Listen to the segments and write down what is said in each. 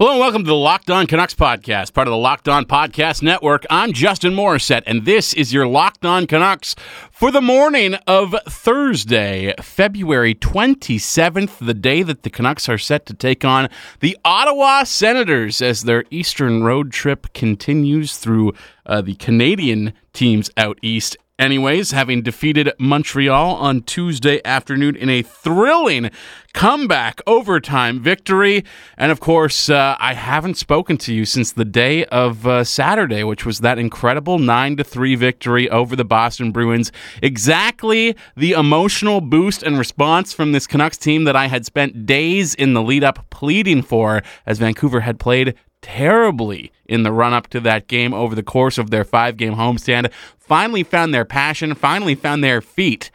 Hello and welcome to the Locked On Canucks podcast, part of the Locked On Podcast Network. I'm Justin Morissette, and this is your Locked On Canucks for the morning of Thursday, February 27th, the day that the Canucks are set to take on the Ottawa Senators as their Eastern road trip continues through uh, the Canadian teams out east anyways, having defeated Montreal on Tuesday afternoon in a thrilling comeback overtime victory. And of course, uh, I haven't spoken to you since the day of uh, Saturday, which was that incredible 9 to 3 victory over the Boston Bruins. Exactly the emotional boost and response from this Canucks team that I had spent days in the lead up pleading for as Vancouver had played terribly in the run up to that game over the course of their five game homestand. Finally found their passion, finally found their feet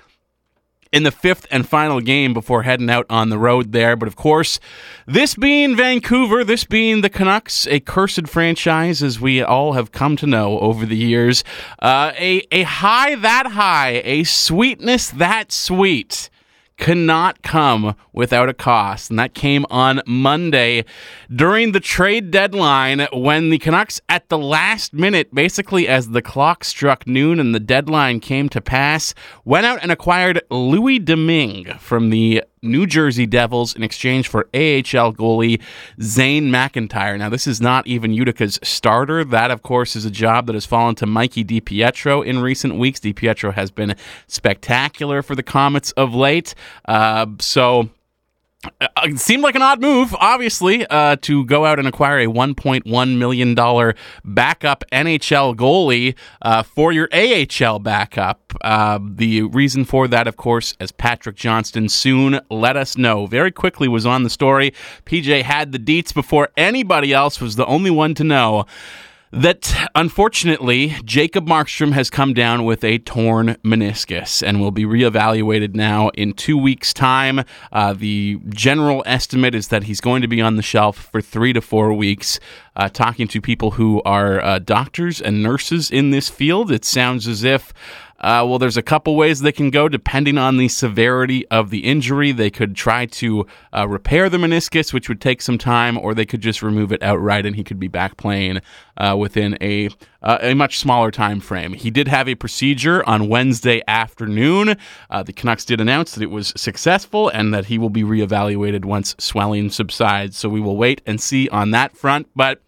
in the fifth and final game before heading out on the road there. But of course, this being Vancouver, this being the Canucks, a cursed franchise as we all have come to know over the years, uh, a, a high that high, a sweetness that sweet cannot come without a cost. And that came on Monday during the trade deadline when the Canucks, at the last minute, basically as the clock struck noon and the deadline came to pass, went out and acquired Louis Domingue from the New Jersey Devils in exchange for AHL goalie Zane McIntyre. Now, this is not even Utica's starter. That, of course, is a job that has fallen to Mikey DiPietro in recent weeks. DiPietro has been spectacular for the Comets of late. Uh, so it seemed like an odd move, obviously, uh, to go out and acquire a $1.1 million backup NHL goalie uh, for your AHL backup. Uh, the reason for that, of course, as Patrick Johnston soon let us know, very quickly was on the story. PJ had the deets before anybody else was the only one to know that unfortunately Jacob Markstrom has come down with a torn meniscus and will be reevaluated now in two weeks' time. Uh, the general estimate is that he's going to be on the shelf for three to four weeks. Uh, talking to people who are uh, doctors and nurses in this field, it sounds as if uh, well, there's a couple ways they can go depending on the severity of the injury. They could try to uh, repair the meniscus, which would take some time, or they could just remove it outright and he could be back playing uh, within a uh, a much smaller time frame. He did have a procedure on Wednesday afternoon. Uh, the Canucks did announce that it was successful and that he will be reevaluated once swelling subsides. So we will wait and see on that front. But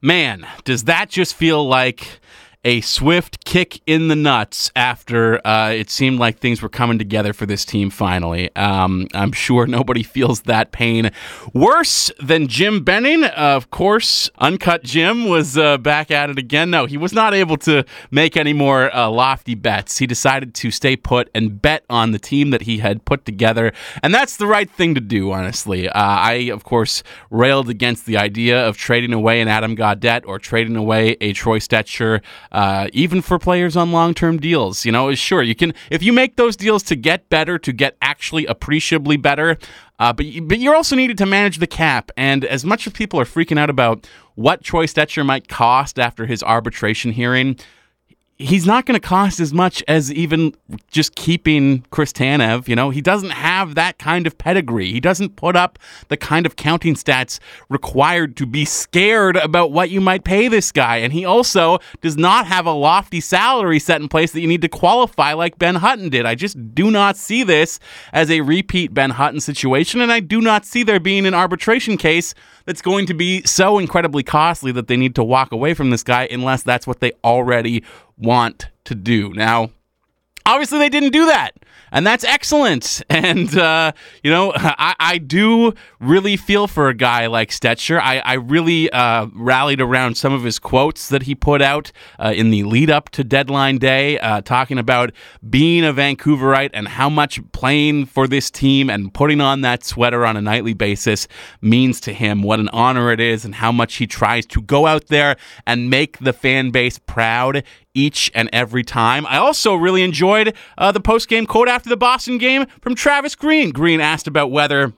man, does that just feel like a swift kick in the nuts after uh, it seemed like things were coming together for this team finally. Um, I'm sure nobody feels that pain worse than Jim Benning. Uh, of course, Uncut Jim was uh, back at it again. No, he was not able to make any more uh, lofty bets. He decided to stay put and bet on the team that he had put together. And that's the right thing to do, honestly. Uh, I, of course, railed against the idea of trading away an Adam Gaudette or trading away a Troy Stecher uh, even for players on long term deals. You know, sure, you can, if you make those deals to get better, to get actually appreciably better, uh, but, but you're also needed to manage the cap. And as much as people are freaking out about what Troy Stecher might cost after his arbitration hearing, he's not going to cost as much as even just keeping Chris Tanev. You know, he doesn't have that kind of pedigree. He doesn't put up the kind of counting stats required to be scared about what you might pay this guy. And he also does not have a lofty salary set in place that you need to qualify like Ben Hutton did. I just do not see this as a repeat Ben Hutton situation. And I do not see there being an arbitration case that's going to be so incredibly costly that they need to walk away from this guy unless that's what they already want to do. Now, obviously, they didn't do that and that's excellent. And uh, you know, I, I, do really feel for a guy like Stecher. I, I really uh, rallied around some of his quotes that he put out uh, in the lead up to deadline day, uh, talking about being a Vancouverite and how much playing for this team and putting on that sweater on a nightly basis means to him. What an honor it is, and how much he tries to go out there and make the fan base proud each and every time. I also really enjoyed uh, the post game quote after the Boston game from Travis Green. Green asked about whether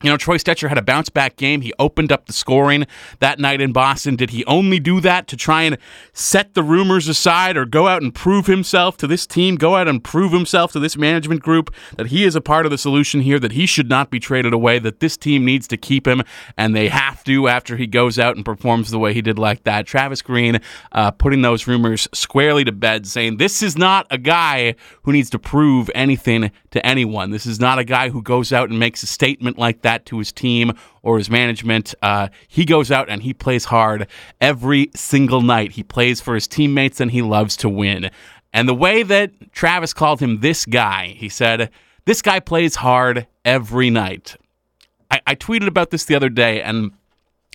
You know, Troy Stecher had a bounce back game. He opened up the scoring that night in Boston. Did he only do that to try and set the rumors aside or go out and prove himself to this team, go out and prove himself to this management group that he is a part of the solution here, that he should not be traded away, that this team needs to keep him, and they have to after he goes out and performs the way he did like that? Travis Green uh, putting those rumors squarely to bed, saying this is not a guy who needs to prove anything to anyone. This is not a guy who goes out and makes a statement like that to his team or his management. Uh, he goes out and he plays hard every single night. He plays for his teammates and he loves to win. And the way that Travis called him this guy, he said, This guy plays hard every night. I, I tweeted about this the other day and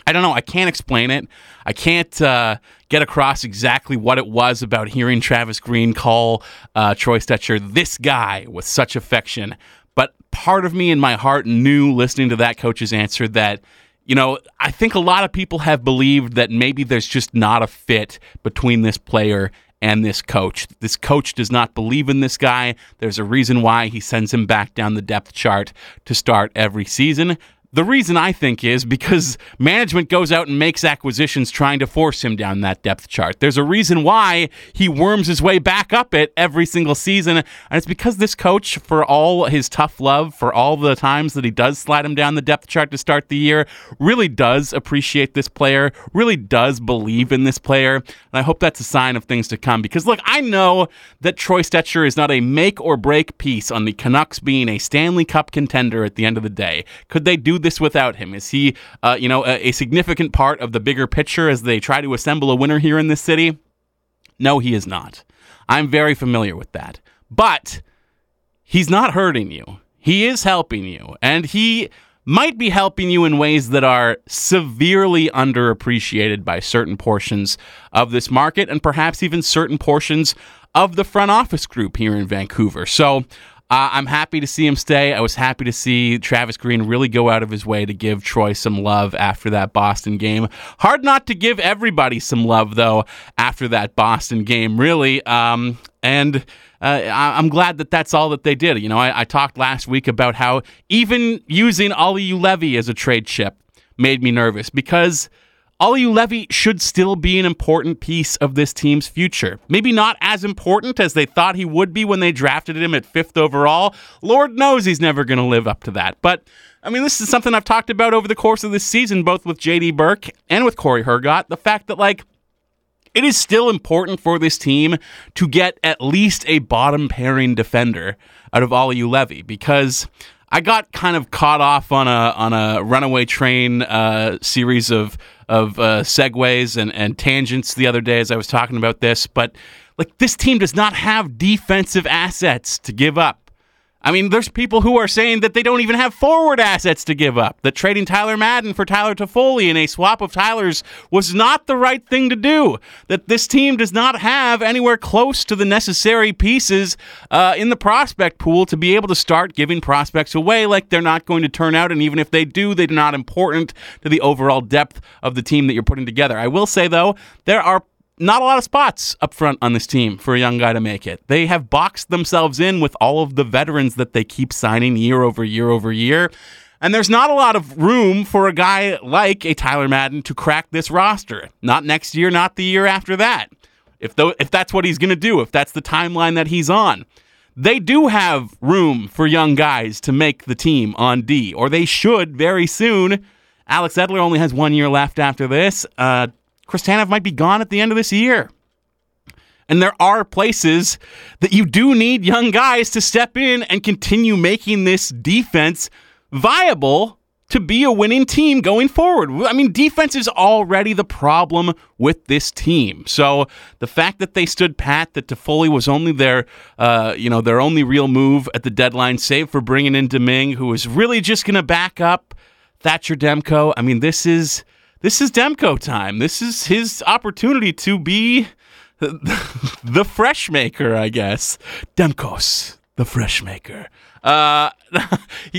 I don't know. I can't explain it. I can't uh, get across exactly what it was about hearing Travis Green call uh, Troy Stecher this guy with such affection But part of me in my heart knew listening to that coach's answer that you know, I think a lot of people have believed that maybe there's just not a fit between this player and this coach. This coach does not believe in this guy. There's a reason why he sends him back down the depth chart to start every season. The reason I think is because management goes out and makes acquisitions trying to force him down that depth chart. There's a reason why he worms his way back up it every single season, and it's because this coach, for all his tough love, for all the times that he does slide him down the depth chart to start the year, really does appreciate this player, really does believe in this player, and I hope that's a sign of things to come. Because look, I know that Troy Stecher is not a make or break piece on the Canucks being a Stanley Cup contender at the end of the day. Could they do this without him? Is he, uh, you know, a, a significant part of the bigger picture as they try to assemble a winner here in this city? No, he is not. I'm very familiar with that. But he's not hurting you. He is helping you. And he might be helping you in ways that are severely underappreciated by certain portions of this market and perhaps even certain portions of the front office group here in Vancouver. So uh, I'm happy to see him stay. I was happy to see Travis Green really go out of his way to give Troy some love after that Boston game. Hard not to give everybody some love, though, after that Boston game, really. Um, and uh, I- am glad that that's all that they did. You know, I-, I talked last week about how even using Olli Juolevi as a trade chip made me nervous because – Olli Juolevi should still be an important piece of this team's future. Maybe not as important as they thought he would be when they drafted him at fifth overall. Lord knows he's never going to live up to that. But I mean, this is something I've talked about over the course of this season, both with JD Burke and with Corey Hergott. The fact that, like, it is still important for this team to get at least a bottom pairing defender out of Olli Juolevi because I got kind of caught off on a on a runaway train uh, series of of uh, segues and, and tangents the other day as I was talking about this, but like this team does not have defensive assets to give up. I mean, there's people who are saying that they don't even have forward assets to give up. That trading Tyler Madden for Tyler Toffoli in a swap of Tyler's was not the right thing to do. That this team does not have anywhere close to the necessary pieces uh, in the prospect pool to be able to start giving prospects away like they're not going to turn out. And even if they do, they're not important to the overall depth of the team that you're putting together. I will say, though, there are not a lot of spots up front on this team for a young guy to make it. They have boxed themselves in with all of the veterans that they keep signing year over year over year. And there's not a lot of room for a guy like a Tyler Madden to crack this roster. Not next year, not the year after that. If, th- if that's what he's going to do, if that's the timeline that he's on. They do have room for young guys to make the team on D, or they should very soon. Alex Edler only has one year left after this. Uh, Chris Tanev might be gone at the end of this year. And there are places that you do need young guys to step in and continue making this defense viable to be a winning team going forward. I mean, defense is already the problem with this team. So the fact that they stood pat, that Toffoli was only their, uh, you know, their only real move at the deadline, save for bringing in Domingue, who is really just going to back up Thatcher Demko. I mean, this is this is Demko time. This is his opportunity to be the fresh maker, I guess. Demkos, the fresh maker. Uh,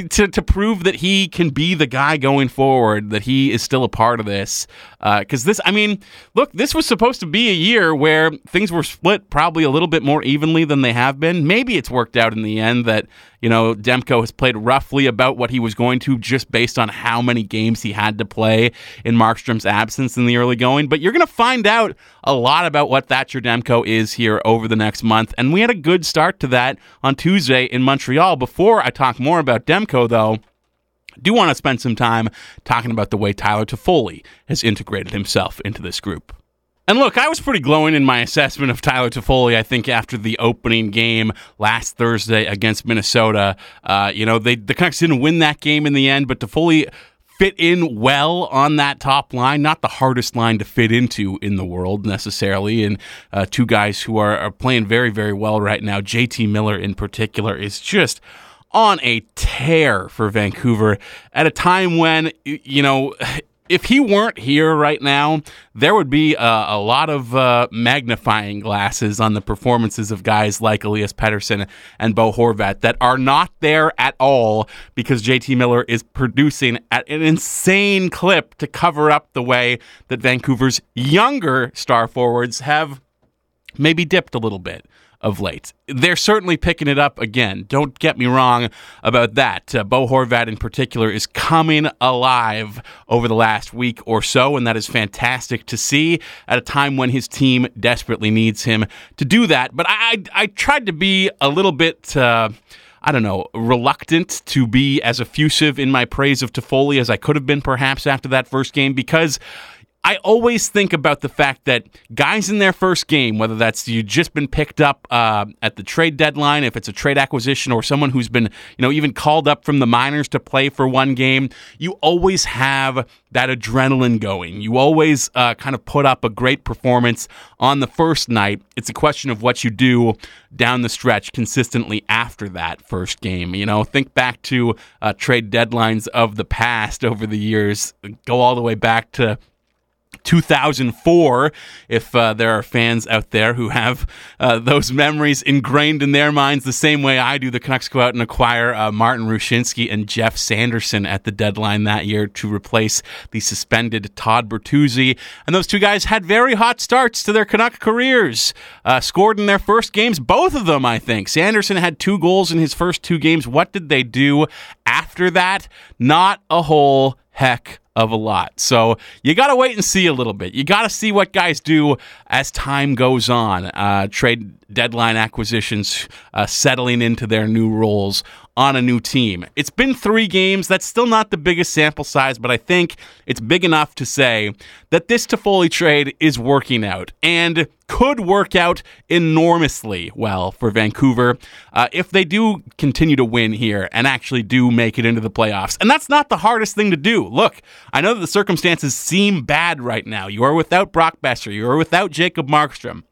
to, to prove that he can be the guy going forward, that he is still a part of this. Because uh, this, I mean, look, this was supposed to be a year where things were split probably a little bit more evenly than they have been. Maybe it's worked out in the end that, You know, Demko has played roughly about what he was going to just based on how many games he had to play in Markstrom's absence in the early going. But you're going to find out a lot about what Thatcher Demko is here over the next month. And we had a good start to that on Tuesday in Montreal. Before I talk more about Demko, though, do want to spend some time talking about the way Tyler Toffoli has integrated himself into this group. And look, I was pretty glowing in my assessment of Tyler Toffoli. I think after the opening game last Thursday against Minnesota, uh, you know, they the Canucks didn't win that game in the end, but Toffoli fit in well on that top line. Not the hardest line to fit into in the world necessarily. And uh, two guys who are, are playing very, very well right now. JT Miller in particular is just on a tear for Vancouver at a time when, you know, if he weren't here right now, there would be a, a lot of uh, magnifying glasses on the performances of guys like Elias Pettersson and Bo Horvat that are not there at all because JT Miller is producing at an insane clip to cover up the way that Vancouver's younger star forwards have maybe dipped a little bit of late. They're certainly picking it up again. Don't get me wrong about that. Uh, Bo Horvat, in particular, is coming alive over the last week or so, and that is fantastic to see at a time when his team desperately needs him to do that. But I, I, I tried to be a little bit. Uh, I don't know, reluctant to be as effusive in my praise of Toffoli as I could have been perhaps after that first game because I always think about the fact that guys in their first game, whether that's you just been picked up uh, at the trade deadline, if it's a trade acquisition, or someone who's been, you know, even called up from the minors to play for one game, you always have that adrenaline going. You always uh, kind of put up a great performance on the first night. It's a question of what you do down the stretch consistently after that first game. You know, think back to uh, trade deadlines of the past over the years, go all the way back to 2004, if uh, there are fans out there who have uh, those memories ingrained in their minds the same way I do. The Canucks go out and acquire uh, Martin Rucinsky and Geoff Sanderson at the deadline that year to replace the suspended Todd Bertuzzi. And those two guys had very hot starts to their Canuck careers. Uh, scored in their first games, both of them, I think. Sanderson had two goals in his first two games. What did they do after that? Not a whole heck of a lot. So you got to wait and see a little bit. You got to see what guys do as time goes on. Uh, trade deadline acquisitions uh, settling into their new roles on a new team. It's been three games. That's still not the biggest sample size, but I think it's big enough to say that this Toffoli trade is working out and could work out enormously well for Vancouver uh, if they do continue to win here and actually do make it into the playoffs. And that's not the hardest thing to do. Look, I know that the circumstances seem bad right now. You are without Brock Boeser, you are without Jacob Markstrom.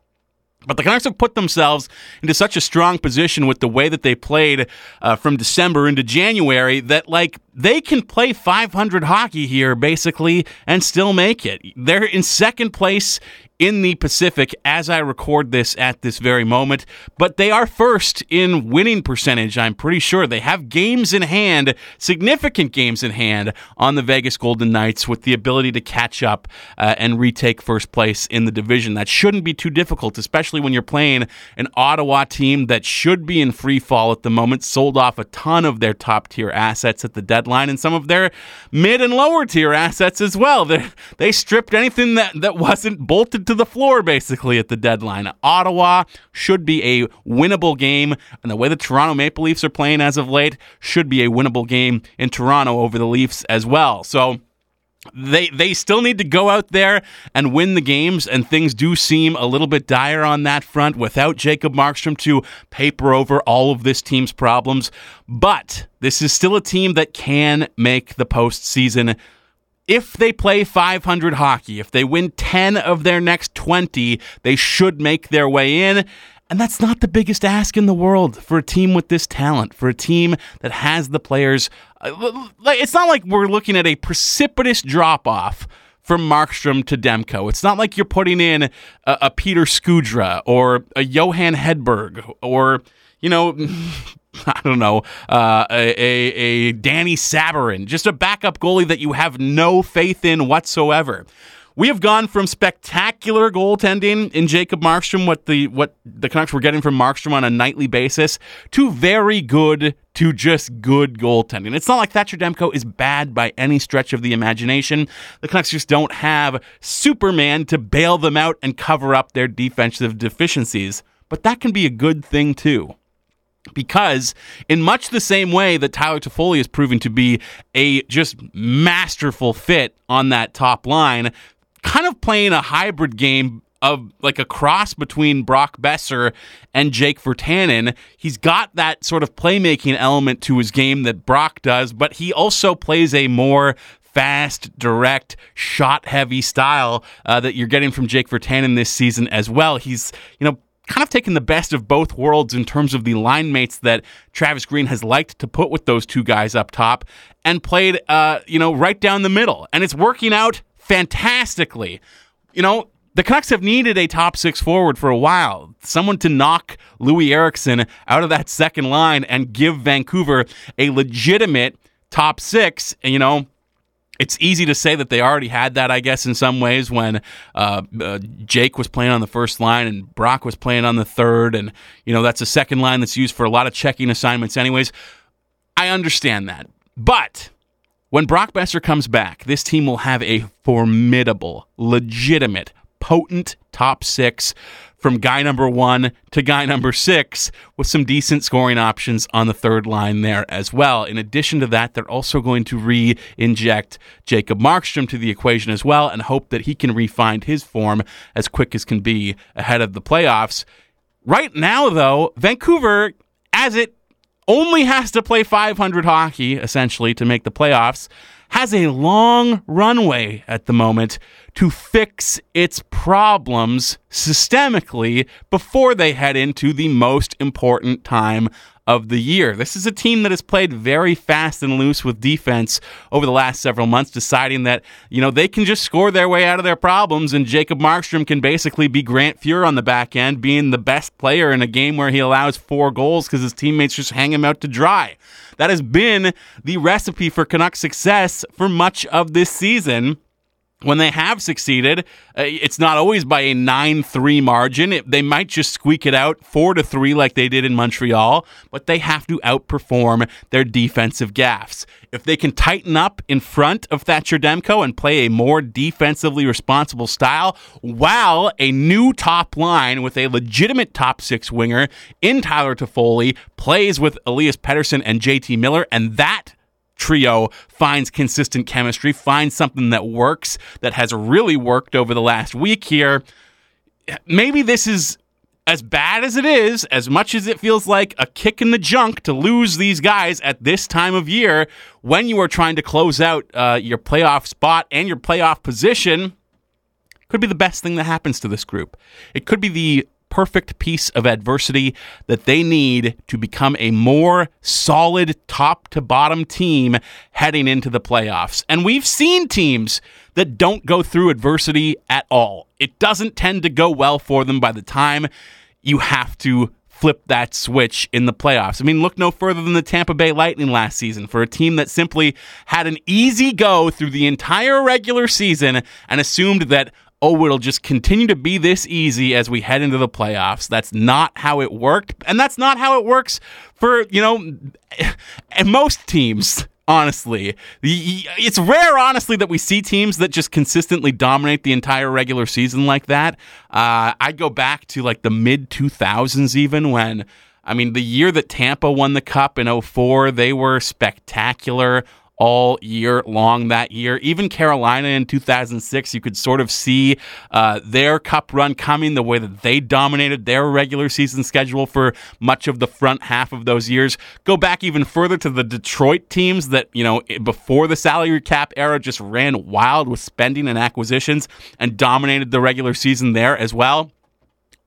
But the Canucks have put themselves into such a strong position with the way that they played uh, from December into January that, like, they can play 500 hockey here, basically, and still make it. They're in second place in the Pacific as I record this at this very moment, but they are first in winning percentage, I'm pretty sure. They have games in hand, significant games in hand on the Vegas Golden Knights with the ability to catch up uh, and retake first place in the division. That shouldn't be too difficult, especially when you're playing an Ottawa team that should be in free fall at the moment, sold off a ton of their top tier assets at the deadline and some of their mid and lower tier assets as well. They, they stripped anything that, that wasn't bolted to to the floor basically at the deadline. Ottawa should be a winnable game, and the way the Toronto Maple Leafs are playing as of late should be a winnable game in Toronto over the Leafs as well. So they they still need to go out there and win the games and things do seem a little bit dire on that front without Jacob Markstrom to paper over all of this team's problems but this is still a team that can make the postseason if they play 500 hockey, if they win 10 of their next 20, they should make their way in. And that's not the biggest ask in the world for a team with this talent, for a team that has the players. Uh, it's not like we're looking at a precipitous drop off from Markstrom to Demko. It's not like you're putting in a, a Peter Skudra or a Johan Hedberg or, you know, I don't know, uh, a, a, Dany Sabourin, just a backup goalie that you have no faith in whatsoever. we have gone from spectacular goaltending in Jacob Markstrom, what the what the Canucks were getting from Markstrom on a nightly basis, to very good to just good goaltending. It's not like Thatcher Demko is bad by any stretch of the imagination. The Canucks just don't have Superman to bail them out and cover up their defensive deficiencies. But that can be a good thing too because in much the same way that Tyler Toffoli is proving to be a just masterful fit on that top line, kind of playing a hybrid game of like a cross between Brock Boeser and Jake Virtanen. He's got that sort of playmaking element to his game that Brock does, but he also plays a more fast, direct, shot heavy style uh, that you're getting from Jake Virtanen this season as well. He's, you know, kind of taken the best of both worlds in terms of the line mates that Travis Green has liked to put with those two guys up top and played, uh, you know, right down the middle. And it's working out fantastically. You know, the Canucks have needed a top six forward for a while. Someone to knock Loui Eriksson out of that second line and give Vancouver a legitimate top six. You know, it's easy to say that they already had that, I guess, in some ways when uh, uh, Jake was playing on the first line and Brock was playing on the third. And, you know, that's a second line that's used for a lot of checking assignments, anyways. I understand that. But when Brock Boeser comes back, this team will have a formidable, legitimate, potent top six from guy number one to guy number six with some decent scoring options on the third line there as well. In addition to that, they're also going to re inject Jacob Markstrom to the equation as well and hope that he can refine his form as quick as can be ahead of the playoffs. Right now, though, Vancouver, as it only has to play 500 hockey essentially to make the playoffs, has a long runway at the moment to fix its problems systemically before they head into the most important time of the year. This is a team that has played very fast and loose with defense over the last several months, deciding that, you know, they can just score their way out of their problems, and Jacob Markstrom can basically be Grant Fuhr on the back end, being the best player in a game where he allows four goals because his teammates just hang him out to dry. That has been the recipe for Canucks success for much of this season when they have succeeded, uh, it's not always by a 9-3 margin. It, they might just squeak it out 4 to 3 like they did in Montreal, but they have to outperform their defensive gaffes. If they can tighten up in front of Thatcher Demko and play a more defensively responsible style, while a new top line with a legitimate top 6 winger in Tyler Toffoli plays with Elias Pettersson and JT Miller and that trio finds consistent chemistry, finds something that works, that has really worked over the last week here. Maybe this is as bad as it is, as much as it feels like a kick in the junk to lose these guys at this time of year when you are trying to close out uh, your playoff spot and your playoff position, could be the best thing that happens to this group. It could be the perfect piece of adversity that they need to become a more solid top to bottom team heading into the playoffs. And we've seen teams that don't go through adversity at all. It doesn't tend to go well for them by the time you have to flip that switch in the playoffs. I mean, look no further than the Tampa Bay Lightning last season for a team that simply had an easy go through the entire regular season and assumed that, oh, it'll just continue to be this easy as we head into the playoffs. That's not how it worked. And that's not how it works for, you know, most teams. Honestly, it's rare, honestly, that we see teams that just consistently dominate the entire regular season like that. Uh, I go back to like the mid 2000s, even when I mean, the year that Tampa won the cup in 04, they were spectacular all year long that year. Even Carolina in 2006, you could sort of see uh, their cup run coming the way that they dominated their regular season schedule for much of the front half of those years. Go back even further to the Detroit teams that, you know, before the salary cap era just ran wild with spending and acquisitions and dominated the regular season there as well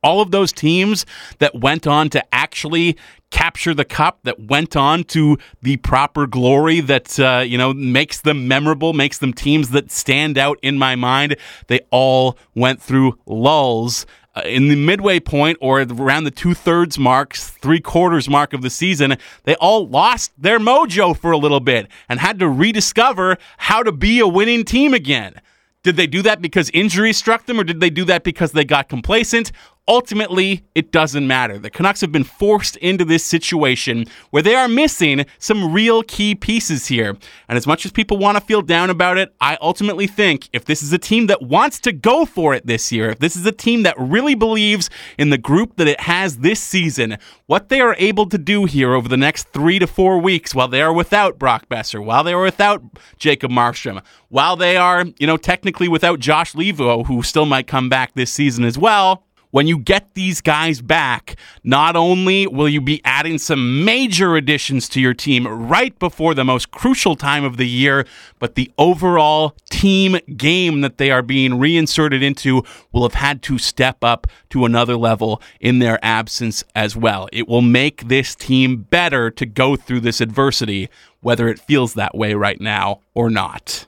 all of those teams that went on to actually capture the cup, that went on to the proper glory that uh, you know makes them memorable, makes them teams that stand out in my mind. They all went through lulls. Uh, in the midway point or around the two thirds marks, three quarters mark of the season, they all lost their mojo for a little bit and had to rediscover how to be a winning team again. Did they do that because injuries struck them, or did they do that because they got complacent? Ultimately, it doesn't matter. The Canucks have been forced into this situation where they are missing some real key pieces here. And as much as people want to feel down about it, I ultimately think if this is a team that wants to go for it this year, if this is a team that really believes in the group that it has this season, what they are able to do here over the next three to four weeks while they are without Brock Boeser, while they are without Jacob Markstrom, while they are, you know, technically without Josh Leivo, who still might come back this season as well, when you get these guys back, not only will you be adding some major additions to your team right before the most crucial time of the year, but the overall team game that they are being reinserted into will have had to step up to another level in their absence as well. It will make this team better to go through this adversity, whether it feels that way right now or not.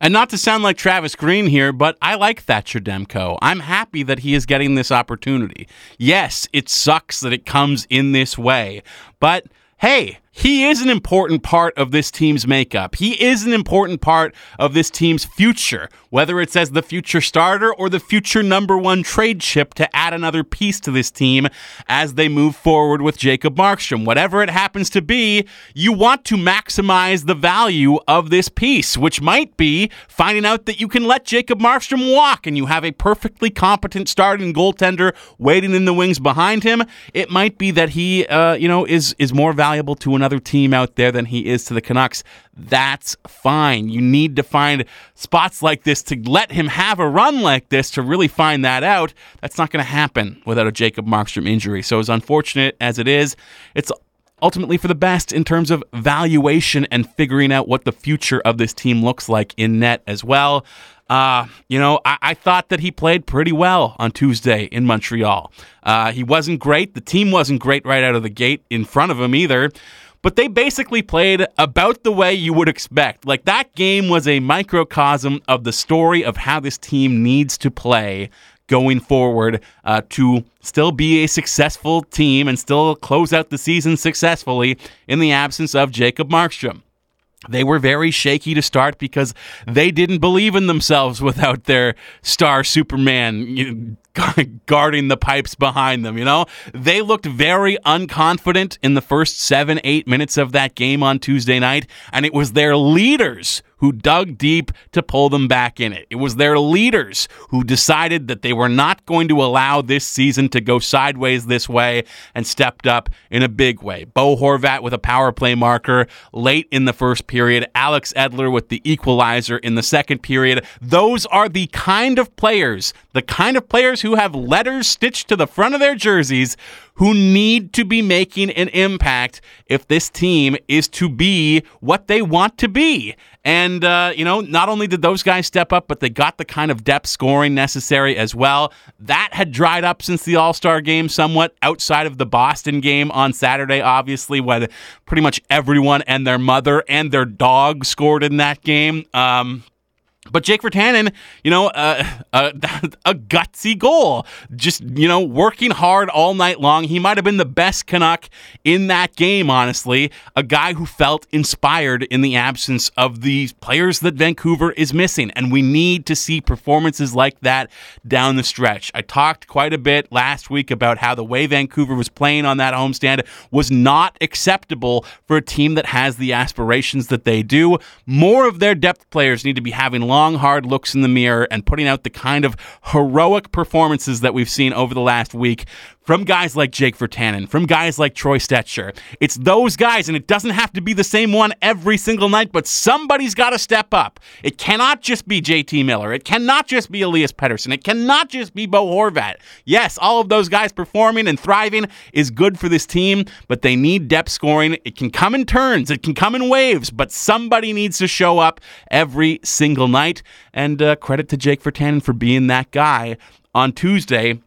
And not to sound like Travis Green here, but I like Thatcher Demko. I'm happy that he is getting this opportunity. Yes, it sucks that it comes in this way, but hey, he is an important part of this team's makeup. He is an important part of this team's future, whether it's as the future starter or the future number one trade chip to add another piece to this team as they move forward with Jacob Markstrom. Whatever it happens to be, you want to maximize the value of this piece, which might be finding out that you can let Jacob Markstrom walk and you have a perfectly competent starting goaltender waiting in the wings behind him. It might be that he, uh, you know, is is more valuable to another another team out there than he is to the Canucks. That's fine. You need to find spots like this to let him have a run like this to really find that out. That's not going to happen without a Jacob Markstrom injury. So, as unfortunate as it is, it's ultimately for the best in terms of valuation and figuring out what the future of this team looks like in net as well. Uh, you know, I, I, thought that he played pretty well on Tuesday in Montreal. Uh, he wasn't great. The team wasn't great right out of the gate in front of him either but they basically played about the way you would expect. Like that game was a microcosm of the story of how this team needs to play going forward uh, to still be a successful team and still close out the season successfully in the absence of Jacob Markstrom. They were very shaky to start because they didn't believe in themselves without their star Superman guarding the pipes behind them. You know, they looked very unconfident in the first seven, eight minutes of that game on Tuesday night, and it was their leaders who dug deep to pull them back in it. It was their leaders who decided that they were not going to allow this season to go sideways this way and stepped up in a big way. Bo Horvat with a power play marker late in the first period, Alex Edler with the equalizer in the second period. Those are the kind of players, the kind of players who who have letters stitched to the front of their jerseys who need to be making an impact if this team is to be what they want to be. And, uh, you know, not only did those guys step up, but they got the kind of depth scoring necessary as well. That had dried up since the All Star game somewhat outside of the Boston game on Saturday, obviously, when pretty much everyone and their mother and their dog scored in that game. Um, but Jake Virtanen, you know, uh, uh, a gutsy goal. Just, you know, working hard all night long. He might have been the best Canuck in that game, honestly. A guy who felt inspired in the absence of these players that Vancouver is missing. And we need to see performances like that down the stretch. I talked quite a bit last week about how the way Vancouver was playing on that homestand was not acceptable for a team that has the aspirations that they do. More of their depth players need to be having long long, hard looks in the mirror and putting out the kind of heroic performances that we've seen over the last week from guys like Jake Virtanen, from guys like Troy Stecher. It's those guys, and it doesn't have to be the same one every single night, but somebody's got to step up. It cannot just be JT Miller. It cannot just be Elias Pettersson. It cannot just be Bo Horvat. Yes, all of those guys performing and thriving is good for this team, but they need depth scoring. It can come in turns, it can come in waves, but somebody needs to show up every single night. And uh, credit to Jake Virtanen for being that guy on Tuesday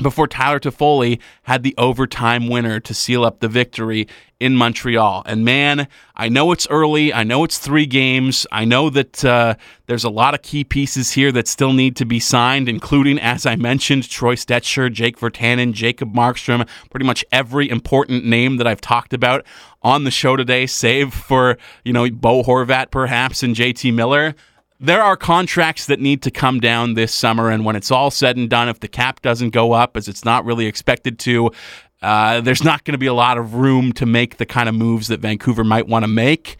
before Tyler Toffoli had the overtime winner to seal up the victory in Montreal. And man, I know it's early. I know it's three games. I know that uh, there's a lot of key pieces here that still need to be signed, including, as I mentioned, Troy Stecher, Jake Virtanen, Jacob Markstrom, pretty much every important name that I've talked about on the show today, save for, you know, Bo Horvat perhaps and JT Miller there are contracts that need to come down this summer, and when it's all said and done, if the cap doesn't go up as it's not really expected to, uh, there's not going to be a lot of room to make the kind of moves that Vancouver might want to make.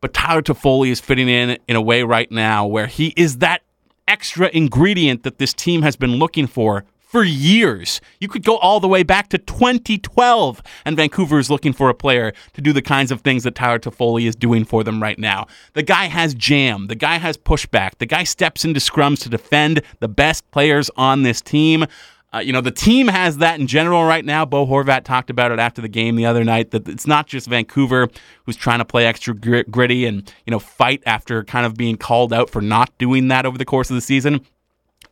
But Tyler Toffoli is fitting in in a way right now where he is that extra ingredient that this team has been looking for for years. You could go all the way back to 2012, and Vancouver is looking for a player to do the kinds of things that Tyler Toffoli is doing for them right now. The guy has jam. The guy has pushback. The guy steps into scrums to defend the best players on this team. Uh, you know, the team has that in general right now. Bo Horvat talked about it after the game the other night that it's not just Vancouver who's trying to play extra gritty and, you know, fight after kind of being called out for not doing that over the course of the season.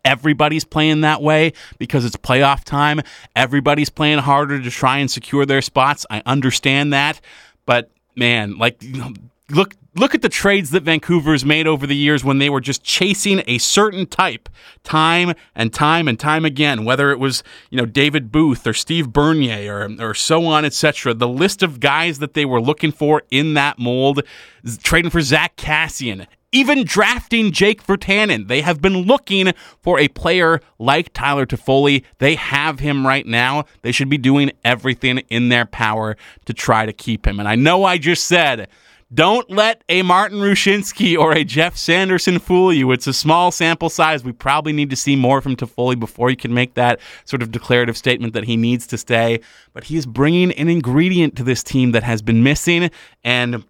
Everybody's playing that way because it's playoff time. Everybody's playing harder to try and secure their spots. I understand that. But man, like, you know, look look at the trades that Vancouver's made over the years when they were just chasing a certain type time and time and time again, whether it was, you know, David Booth or Steve Bernier or, or so on, etc. The list of guys that they were looking for in that mold, trading for Zach Kassian, even drafting Jake Virtanen. They have been looking for a player like Tyler Toffoli. They have him right now. They should be doing everything in their power to try to keep him. And I know I just said don't let a Martin Rucinsky or a Geoff Sanderson fool you. It's a small sample size. We probably need to see more from Toffoli before you can make that sort of declarative statement that he needs to stay. But he is bringing an ingredient to this team that has been missing. And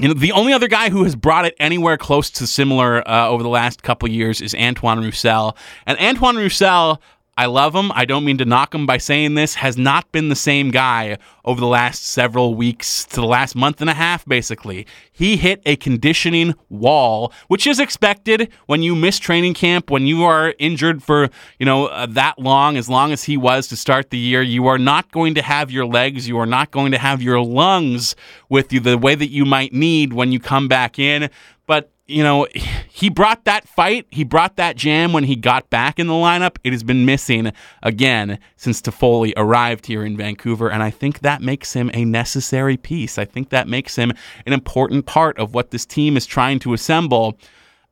you know, the only other guy who has brought it anywhere close to similar uh, over the last couple years is Antoine Roussel. And Antoine Roussel, I love him. I don't mean to knock him by saying this, has not been the same guy over the last several weeks to the last month and a half, basically. He hit a conditioning wall, which is expected when you miss training camp, when you are injured for, you know, uh, that long, as long as he was to start the year. You are not going to have your legs, you are not going to have your lungs with you the way that you might need when you come back in. But you know, he brought that fight, he brought that jam when he got back in the lineup. It has been missing again since Toffoli arrived here in Vancouver, and I think that makes him a necessary piece. I think that makes him an important part of what this team is trying to assemble.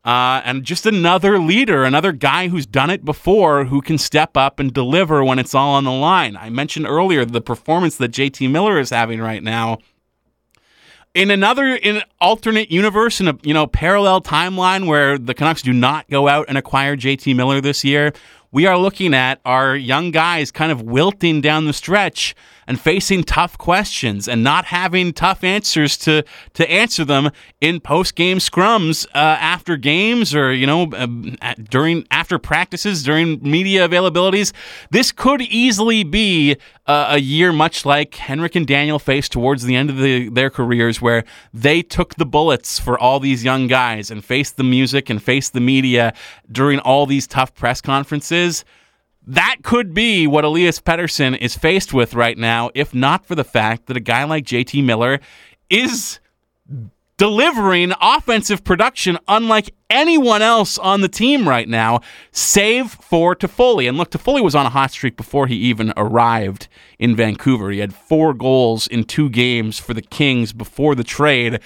Uh, and just another leader, another guy who's done it before, who can step up and deliver when it's all on the line. I mentioned earlier the performance that JT Miller is having right now in another in an alternate universe in a you know parallel timeline where the Canucks do not go out and acquire JT Miller this year, we are looking at our young guys kind of wilting down the stretch and facing tough questions and not having tough answers to to answer them in post game scrums uh, after games or you know um, during after practices during media availabilities. This could easily be uh, a year much like Henrik and Daniel faced towards the end of the, their careers, where they took the bullets for all these young guys and faced the music and faced the media during all these tough press conferences. That could be what Elias Pettersson is faced with right now, if not for the fact that a guy like JT Miller is delivering offensive production unlike anyone else on the team right now, save for Toffoli. And look, Toffoli was on a hot streak before he even arrived in Vancouver. He had four goals in two games for the Kings before the trade.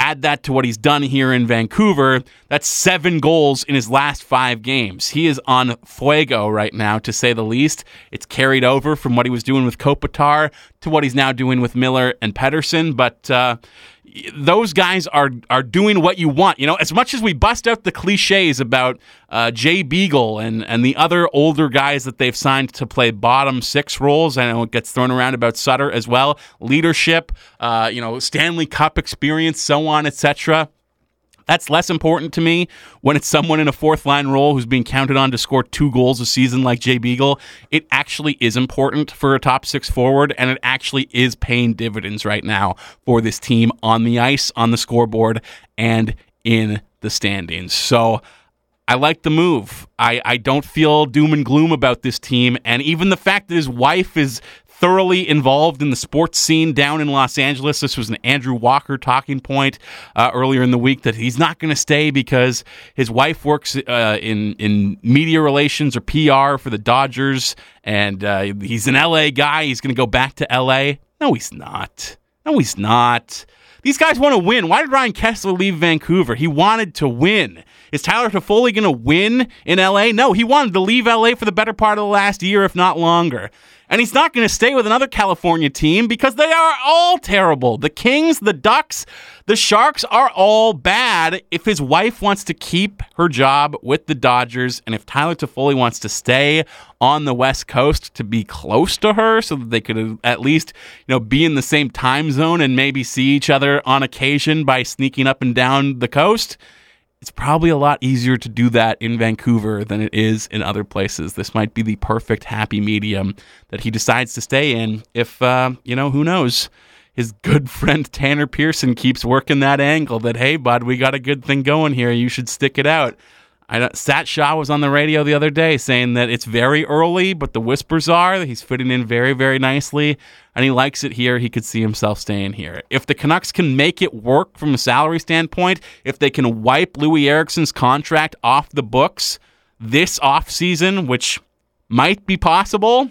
Add that to what he's done here in Vancouver. That's seven goals in his last five games. He is on fuego right now, to say the least. It's carried over from what he was doing with Kopitar to what he's now doing with Miller and Pettersson. But uh, those guys are are doing what you want. You know, as much as we bust out the cliches about uh, Jay Beagle and and the other older guys that they've signed to play bottom six roles, I know it gets thrown around about Sutter as well. Leadership, uh, you know, Stanley Cup experience, so on, etc. That's less important to me when it's someone in a fourth line role who's being counted on to score two goals a season like Jay Beagle. It actually is important for a top six forward, and it actually is paying dividends right now for this team on the ice, on the scoreboard, and in the standings. So I like the move. I, I don't feel doom and gloom about this team. And even the fact that his wife is thoroughly involved in the sports scene down in Los Angeles. This was an Andrew Walker talking point uh, earlier in the week that he's not going to stay because his wife works uh, in in media relations or PR for the Dodgers, and uh, he's an LA guy. He's going to go back to LA. No, he's not. No, he's not. These guys want to win. Why did Ryan Kesler leave Vancouver? He wanted to win. Is Tyler Toffoli going to win in LA? No, he wanted to leave LA for the better part of the last year, if not longer. And he's not going to stay with another California team because they are all terrible. The Kings, the Ducks, the Sharks are all bad. If his wife wants to keep her job with the Dodgers, and if Tyler Toffoli wants to stay on the West Coast to be close to her so that they could at least, you know, be in the same time zone and maybe see each other on occasion by sneaking up and down the coast, it's probably a lot easier to do that in Vancouver than it is in other places. This might be the perfect happy medium that he decides to stay in. If, uh, you know, who knows? His good friend Tanner Pearson keeps working that angle that, hey, bud, we got a good thing going here. You should stick it out. I Sat Shah was on the radio the other day saying that it's very early, but the whispers are that he's fitting in very, very nicely, and he likes it here. He could see himself staying here. If the Canucks can make it work from a salary standpoint, if they can wipe Loui Eriksson's contract off the books this offseason, which might be possible,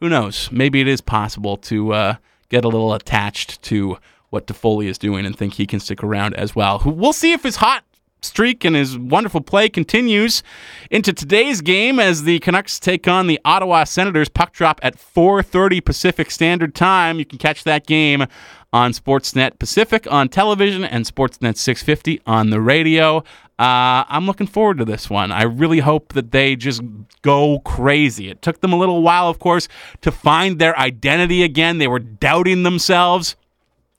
who knows? Maybe it is possible to uh, get a little attached to what Toffoli is doing and think he can stick around as well. We'll see if his hot streak and his wonderful play continues into today's game as the Canucks take on the Ottawa Senators. Puck drop at 4:30 Pacific Standard Time. You can catch that game on Sportsnet Pacific on television and Sportsnet 650 on the radio. Uh, I'm looking forward to this one. I really hope that they just go crazy. It took them a little while, of course, to find their identity again. They were doubting themselves.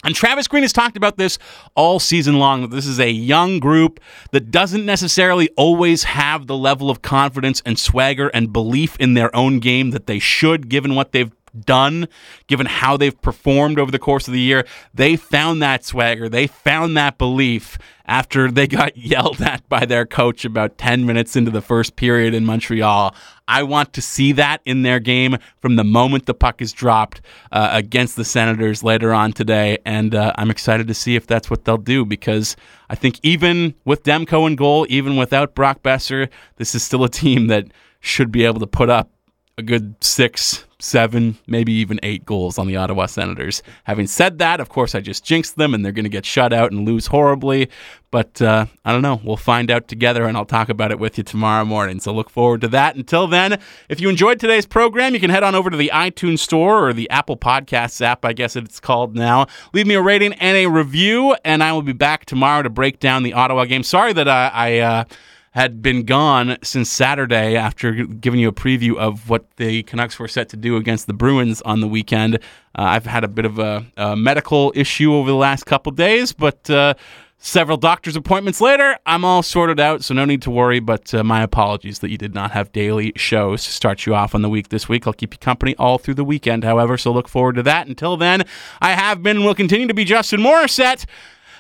And Travis Green has talked about this all season long this is a young group that doesn't necessarily always have the level of confidence and swagger and belief in their own game that they should, given what they've done, given how they've performed over the course of the year. They found that swagger, they found that belief after they got yelled at by their coach about 10 minutes into the first period in Montreal. I want to see that in their game from the moment the puck is dropped uh, against the Senators later on today. And uh, I'm excited to see if that's what they'll do because I think even with Demko in goal, even without Brock Boeser, this is still a team that should be able to put up a good six, seven, maybe even eight goals on the Ottawa Senators. Having said that, of course, I just jinxed them and they're going to get shut out and lose horribly. But uh, I don't know. We'll find out together and I'll talk about it with you tomorrow morning. So look forward to that. Until then, if you enjoyed today's program, you can head on over to the iTunes Store or the Apple Podcasts app, I guess it's called now. Leave me a rating and a review, and I will be back tomorrow to break down the Ottawa game. Sorry that I. I uh, had been gone since Saturday after giving you a preview of what the Canucks were set to do against the Bruins on the weekend. Uh, I've had a bit of a, a, medical issue over the last couple days, but uh, several doctor's appointments later, I'm all sorted out, so no need to worry. But uh, my apologies that you did not have daily shows to start you off on the week this week. I'll keep you company all through the weekend, however, so look forward to that. Until then, I have been and will continue to be Justin Morissette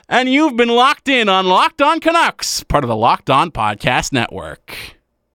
and you've been locked in on Locked On Canucks, part of the Locked On Podcast Network.